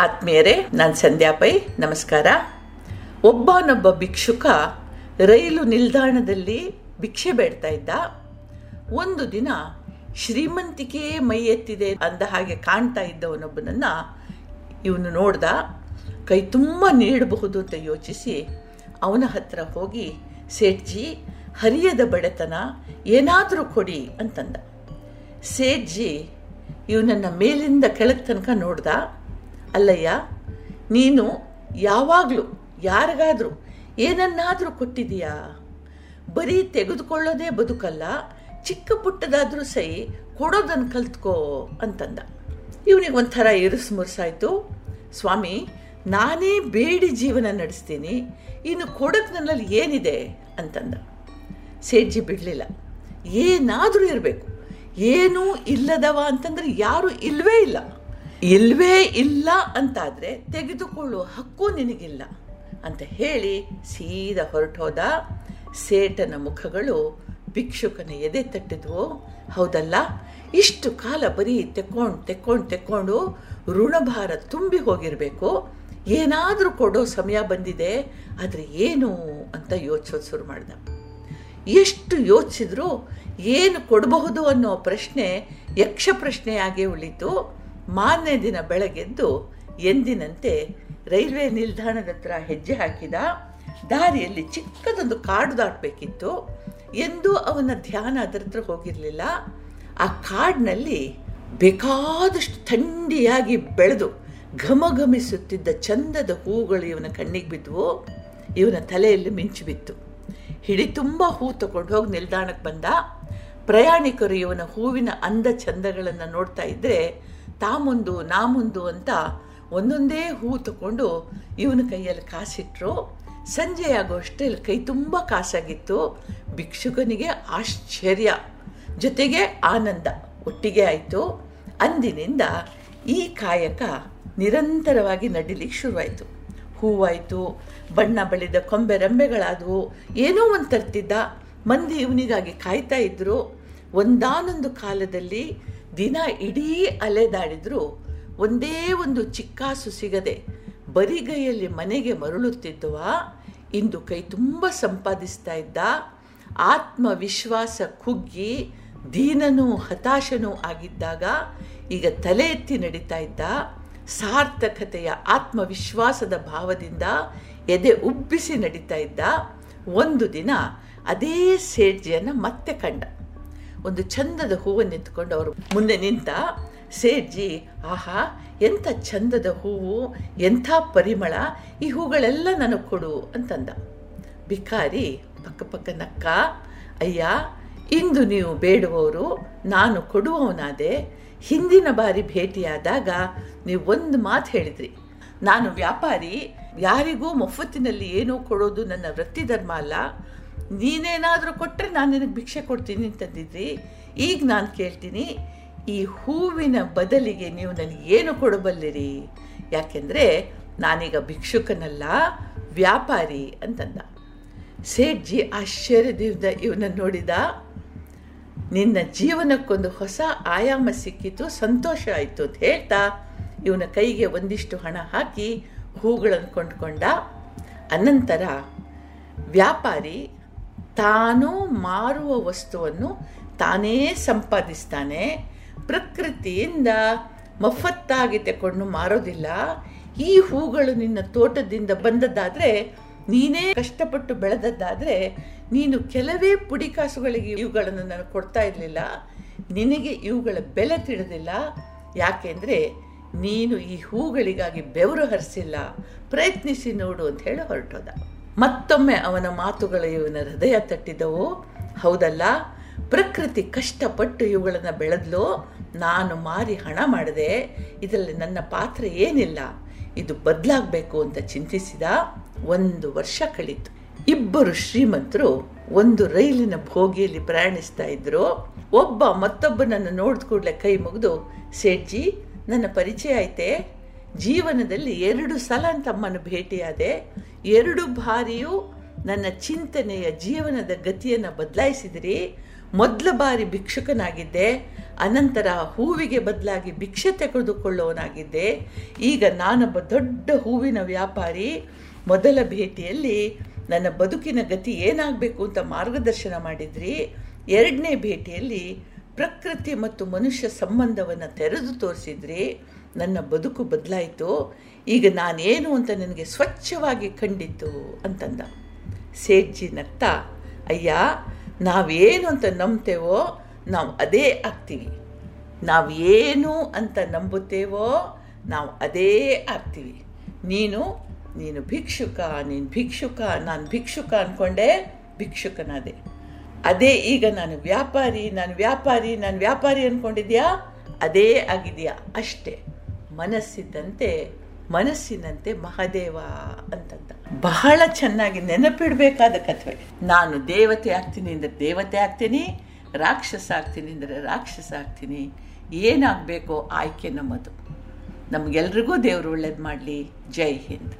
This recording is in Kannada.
ಆತ್ಮೀಯರೇ, ನಾನು ಸಂಧ್ಯಾ ಪೈ ನಮಸ್ಕಾರ. ಒಬ್ಬನೊಬ್ಬ ಭಿಕ್ಷುಕ ರೈಲು ನಿಲ್ದಾಣದಲ್ಲಿ ಭಿಕ್ಷೆ ಬೇಡ್ತಾ ಇದ್ದ. ಒಂದು ದಿನ ಶ್ರೀಮಂತಿಕೆ ಮೈ ಎತ್ತಿದೆ ಅಂದ ಹಾಗೆ ಕಾಣ್ತಾ ಇದ್ದವನೊಬ್ಬನನ್ನ ಇವನು ನೋಡ್ದ. ಕೈ ತುಂಬ ನೀಡಬಹುದು ಅಂತ ಯೋಚಿಸಿ ಅವನ ಹತ್ರ ಹೋಗಿ, ಸೇಠ್ಜಿ, ಹರಿಯದ ಬಡತನ ಏನಾದರೂ ಕೊಡಿ ಅಂತಂದ. ಸೇಠ್ಜಿ ಇವನನ್ನ ಮೇಲಿಂದ ಕೆಳಗೆ ತನಕ ನೋಡ್ದ. ಅಲ್ಲಯ್ಯ, ನೀನು ಯಾವಾಗಲೂ ಯಾರಿಗಾದರೂ ಏನನ್ನಾದರೂ ಕೊಟ್ಟಿದೀಯಾ ಬರೀ ತೆಗೆದುಕೊಳ್ಳೋದೇ ಬದುಕಲ್ಲ, ಚಿಕ್ಕ ಪುಟ್ಟದಾದರೂ ಸೈ ಕೊಡೋದನ್ನು ಕಲ್ತ್ಕೋ ಅಂತಂದ. ಇವನಿಗೆ ಒಂಥರ ಇರಿಸು ಮುರುಸಾಯ್ತು. ಸ್ವಾಮಿ, ನಾನೇ ಬೇಡಿ ಜೀವನ ನಡೆಸ್ತೀನಿ, ಇನ್ನು ಕೊಡೋಕೆ ನನ್ನಲ್ಲಿ ಏನಿದೆ ಅಂತಂದ. ಸೇಜ್ಜಿ ಬಿಡಲಿಲ್ಲ. ಏನಾದರೂ ಇರಬೇಕು. ಏನೂ ಇಲ್ಲದವ ಅಂತಂದ್ರೆ ಯಾರು ಇಲ್ವೇ ಇಲ್ಲ. ಇಲ್ವೇ ಇಲ್ಲ ಅಂತಾದರೆ ತೆಗೆದುಕೊಳ್ಳುವ ಹಕ್ಕು ನಿನಗಿಲ್ಲ ಅಂತ ಹೇಳಿ ಸೀದಾ ಹೊರಟೋದ ಸೇಟನ ಮುಖಗಳು ಭಿಕ್ಷುಕನ ಎದೆ ತಟ್ಟಿದ್ವು. ಹೌದಲ್ಲ? ಇಷ್ಟು ಕಾಲ ಬರೀ ತೆಕ್ಕೊಂಡು ತೆಕ್ಕೊಂಡು ತೆಕ್ಕೊಂಡು ಋಣಭಾರ ತುಂಬಿ ಹೋಗಿರಬೇಕು. ಏನಾದರೂ ಕೊಡೋ ಸಮಯ ಬಂದಿದೆ, ಆದರೆ ಏನು ಅಂತ ಯೋಚಿಸೋದು ಶುರು ಮಾಡ್ದ. ಎಷ್ಟು ಯೋಚಿಸಿದ್ರು ಏನು ಕೊಡಬಹುದು ಅನ್ನೋ ಪ್ರಶ್ನೆ ಯಕ್ಷ ಪ್ರಶ್ನೆಯಾಗೇ ಉಳಿತು. ಮಾರನೇ ದಿನ ಬೆಳಗ್ಗೆದ್ದು ಎಂದಿನಂತೆ ರೈಲ್ವೆ ನಿಲ್ದಾಣದ ಹತ್ರ ಹೆಜ್ಜೆ ಹಾಕಿದ. ದಾರಿಯಲ್ಲಿ ಚಿಕ್ಕದೊಂದು ಕಾಡು ದಾಟಬೇಕಿತ್ತು. ಎಂದೂ ಅವನ ಧ್ಯಾನ ಅದರ ಹತ್ರ ಹೋಗಿರಲಿಲ್ಲ. ಆ ಕಾಡಿನಲ್ಲಿ ಬೇಕಾದಷ್ಟು ಥಂಡಿಯಾಗಿ ಬೆಳೆದು ಘಮಘಮಿಸುತ್ತಿದ್ದ ಚಂದದ ಹೂಗಳು ಇವನ ಕಣ್ಣಿಗೆ ಬಿದ್ದವು ಇವನ ತಲೆಯಲ್ಲಿ ಮಿಂಚು ಬಿತ್ತು. ಹಿಡಿ ತುಂಬ ಹೂ ತಗೊಂಡು ಹೋಗಿ ನಿಲ್ದಾಣಕ್ಕೆ ಬಂದ. ಪ್ರಯಾಣಿಕರು ಇವನ ಹೂವಿನ ಅಂದ ಚಂದಗಳನ್ನು ನೋಡ್ತಾ ಇದ್ದರೆ ತಾ ಮುಂದು ನಾ ಮುಂದು ಅಂತ ಒಂದೊಂದೇ ಹೂ ತಗೊಂಡು ಇವನ ಕೈಯಲ್ಲಿ ಕಾಸಿಟ್ರು. ಸಂಜೆ ಆಗೋಷ್ಟರಲ್ಲಿ ಕೈ ತುಂಬ ಕಾಸಾಗಿತ್ತು. ಭಿಕ್ಷುಕನಿಗೆ ಆಶ್ಚರ್ಯ, ಜೊತೆಗೆ ಆನಂದ ಒಟ್ಟಿಗೆ ಆಯಿತು. ಅಂದಿನಿಂದ ಈ ಕಾಯಕ ನಿರಂತರವಾಗಿ ನಡಿಲಿಕ್ಕೆ ಶುರುವಾಯಿತು. ಹೂವಾಯಿತು, ಬಣ್ಣ ಬಳಿದ ಕೊಂಬೆ ರೆಂಬೆಗಳಾದವು. ಏನೋ ಒಂದು ತರ್ತಿದ್ದ, ಮಂದಿ ಇವನಿಗಾಗಿ ಕಾಯ್ತಾ ಇದ್ರು. ಒಂದಾನೊಂದು ಕಾಲದಲ್ಲಿ ದಿನ ಇಡೀ ಅಲೆದಾಡಿದ್ರು ಒಂದೇ ಒಂದು ಚಿಕ್ಕಾಸು ಸಿಗದೆ ಬರಿಗೈಯಲ್ಲಿ ಮನೆಗೆ ಮರಳುತ್ತಿದ್ದುವ? ಇಂದು ಕೈ ತುಂಬ ಸಂಪಾದಿಸ್ತಾ ಇದ್ದ. ಆತ್ಮವಿಶ್ವಾಸ ಕುಗ್ಗಿ ದೀನನೂ ಹತಾಶನೂ ಆಗಿದ್ದಾಗ ಈಗ ತಲೆ ಎತ್ತಿ ನಡೀತಾ ಇದ್ದ. ಸಾರ್ಥಕತೆಯ ಆತ್ಮವಿಶ್ವಾಸದ ಭಾವದಿಂದ ಎದೆ ಉಬ್ಬಿಸಿ ನಡೀತಾ ಇದ್ದ. ಒಂದು ದಿನ ಅದೇ ಸೇಡ್ಜಿಯನ್ನು ಮತ್ತೆ ಕಂಡ. ಒಂದು ಚಂದದ ಹೂವನ್ನು ಅವರು ಮುಂದೆ ನಿಂತ ಸೇಜ್ಜಿ ಆಹಾ, ಎಂಥ ಚಂದದ ಹೂವು, ಎಂಥ ಪರಿಮಳ, ಈ ಹೂಗಳೆಲ್ಲ ನನಗೆ ಕೊಡು ಅಂತಂದ. ಭಿಕಾರಿ ಪಕ್ಕ ಪಕ್ಕ ನಕ್ಕ, ಅಯ್ಯ, ಇಂದು ನೀವು ಬೇಡುವವರು, ನಾನು ಕೊಡುವವನಾದೆ, ಹಿಂದಿನ ಬಾರಿ ಭೇಟಿಯಾದಾಗ ನೀವು ಒಂದು ಮಾತು ಹೇಳಿದ್ರಿ. ನಾನು ವ್ಯಾಪಾರಿ, ಯಾರಿಗೂ ಮೊಫತ್ತಿನಲ್ಲಿ ಏನೂ ಕೊಡೋದು ನನ್ನ ವೃತ್ತಿ ಧರ್ಮ ಅಲ್ಲ ನೀನೇನಾದರೂ ಕೊಟ್ಟರೆ ನಾನು ನಿನಗೆ ಭಿಕ್ಷೆ ಕೊಡ್ತೀನಿ ಅಂತಂದಿದ್ರಿ ಈಗ ನಾನು ಕೇಳ್ತೀನಿ, ಈ ಹೂವಿನ ಬದಲಿಗೆ ನೀವು ನನಗೆ ಏನು ಕೊಡಬಲ್ಲಿರಿ? ಯಾಕೆಂದರೆ ನಾನೀಗ ಭಿಕ್ಷುಕನಲ್ಲ, ವ್ಯಾಪಾರಿ ಅಂತಂದ. ಸೇಠ್ಜಿ ಆಶ್ಚರ್ಯದಿಂದ ಇವನ ನೋಡಿದ. ನಿನ್ನ ಜೀವನಕ್ಕೊಂದು ಹೊಸ ಆಯಾಮ ಸಿಕ್ಕಿತು, ಸಂತೋಷ ಆಯಿತು ಅಂತ ಹೇಳ್ತಾ ಇವನ ಕೈಗೆ ಒಂದಿಷ್ಟು ಹಣ ಹಾಕಿ ಹೂಗಳನ್ನು ಕೊಂಡ್ಕೊಂಡ. ಅನಂತರ ವ್ಯಾಪಾರಿ ತಾನು ಮಾರುವ ವಸ್ತುವನ್ನು ತಾನೇ ಸಂಪಾದಿಸ್ತಾನೆ. ಪ್ರಕೃತಿಯಿಂದ ಮಫತ್ತಾಗಿ ತಗೊಂಡು ಮಾರೋದಿಲ್ಲ. ಈ ಹೂಗಳು ನಿನ್ನ ತೋಟದಿಂದ ಬಂದದ್ದಾದರೆ, ನೀನೇ ಕಷ್ಟಪಟ್ಟು ಬೆಳೆದದ್ದಾದರೆ, ನೀನು ಕೆಲವೇ ಪುಡಿಕಾಸುಗಳಿಗೆ ಇವುಗಳನ್ನು ನಾನು ಕೊಡ್ತಾ ಇರಲಿಲ್ಲ. ನಿನಗೆ ಇವುಗಳ ಬೆಲೆ ತಿಳಿದಿಲ್ಲ. ಯಾಕೆಂದರೆ ನೀನು ಈ ಹೂಗಳಿಗಾಗಿ ಬೆವರು ಹರಿಸಿಲ್ಲ. ಪ್ರಯತ್ನಿಸಿ ನೋಡು ಅಂತ ಹೇಳಿ ಹೊರಟೋದ. ಮತ್ತೊಮ್ಮೆ ಅವನ ಮಾತುಗಳು ಇವನ ಹೃದಯ ತಟ್ಟಿದವು. ಹೌದಲ್ಲ, ಪ್ರಕೃತಿ ಕಷ್ಟಪಟ್ಟು ಇವುಗಳನ್ನು ಬೆಳೆದ್ಲು. ನಾನು ಮಾರಿ ಹಣ ಮಾಡಿದೆ. ಇದರಲ್ಲಿ ನನ್ನ ಪಾತ್ರ ಏನಿಲ್ಲ. ಇದು ಬದಲಾಗಬೇಕು ಅಂತ ಚಿಂತಿಸಿದ ಒಂದು ವರ್ಷ ಕಳೀತು. ಇಬ್ಬರು ಶ್ರೀಮಂತರು ಒಂದು ರೈಲಿನ ಭೋಗಿಯಲ್ಲಿ ಪ್ರಯಾಣಿಸ್ತಾ ಇದ್ರು. ಒಬ್ಬ ಮತ್ತೊಬ್ಬನನ್ನು ನೋಡಿದ ಕೂಡಲೇ ಕೈ ಮುಗಿದು ಸೇಠ್ಜಿ ನನ್ನ ಪರಿಚಯ ಐತೆ. ಜೀವನದಲ್ಲಿ ಎರಡು ಸಲ ತಮ್ಮನ್ನು ಭೇಟಿಯಾದೆ, ಎರಡು ಬಾರಿಯೂ ನನ್ನ ಚಿಂತನೆಯ ಜೀವನದ ಗತಿಯನ್ನು ಬದಲಾಯಿಸಿದಿರಿ. ಮೊದಲ ಬಾರಿ ಭಿಕ್ಷುಕನಾಗಿದ್ದೆ, ಅನಂತರ ಹೂವಿಗೆ ಬದಲಾಗಿ ಭಿಕ್ಷೆ ತೆಗೆದುಕೊಳ್ಳುವವನಾಗಿದ್ದೆ ಈಗ ನಾನೊಬ್ಬ ದೊಡ್ಡ ಹೂವಿನ ವ್ಯಾಪಾರಿ. ಮೊದಲ ಭೇಟಿಯಲ್ಲಿ ನನ್ನ ಬದುಕಿನ ಗತಿ ಏನಾಗಬೇಕು ಅಂತ ಮಾರ್ಗದರ್ಶನ ಮಾಡಿದ್ರಿ. ಎರಡನೇ ಭೇಟಿಯಲ್ಲಿ ಪ್ರಕೃತಿ ಮತ್ತು ಮನುಷ್ಯ ಸಂಬಂಧವನ್ನು ತೆರೆದು ತೋರಿಸಿದ್ರಿ. ನನ್ನ ಬದುಕು ಬದಲಾಯಿತು, ಈಗ ನಾನೇನು ಅಂತ ನನಗೆ ಸ್ವಚ್ಛವಾಗಿ ಕಂಡಿತು ಅಂತಂದ. ಸೇಜ್ಜಿ ನಗ್ತಾ, ಅಯ್ಯ, ನಾವೇನು ಅಂತ ನಂಬ್ತೇವೋ, ನಾವು ಅದೇ ಆಗ್ತೀವಿ. ನಾವು ಏನು ಅಂತ ನಂಬುತ್ತೇವೋ, ನಾವು ಅದೇ ಆಗ್ತೀವಿ. ನೀನು ನೀನು ಭಿಕ್ಷುಕ ನೀನು ಭಿಕ್ಷುಕ, ನಾನು ಭಿಕ್ಷುಕ ಅಂದ್ಕೊಂಡೆ ಭಿಕ್ಷುಕನಾದೆ. ಅದೇ ಈಗ ನಾನು ವ್ಯಾಪಾರಿ ನಾನು ವ್ಯಾಪಾರಿ ನಾನು ವ್ಯಾಪಾರಿ ಅಂದ್ಕೊಂಡಿದ್ಯಾ ಅದೇ ಆಗಿದೆಯಾ ಅಷ್ಟೇ. ಮನಸ್ಸಿದ್ದಂತೆ, ಮನಸ್ಸಿನಂತೆ ಮಹಾದೇವ ಅಂತಂತ ಬಹಳ ಚೆನ್ನಾಗಿ ನೆನಪಿಡಬೇಕಾದ ಕಥೆ. ನಾನು ದೇವತೆ ಆಗ್ತೀನಿ ಅಂದರೆ ದೇವತೆ ಆಗ್ತೀನಿ, ರಾಕ್ಷಸ ಆಗ್ತೀನಿ ಅಂದರೆ ರಾಕ್ಷಸ ಆಗ್ತೀನಿ. ಏನಾಗಬೇಕೋ ಆಯ್ಕೆ ನಮ್ಮದು. ನಮಗೆಲ್ರಿಗೂ ದೇವರು ಒಳ್ಳೇದು ಮಾಡಲಿ. ಜೈ ಹಿಂದ್.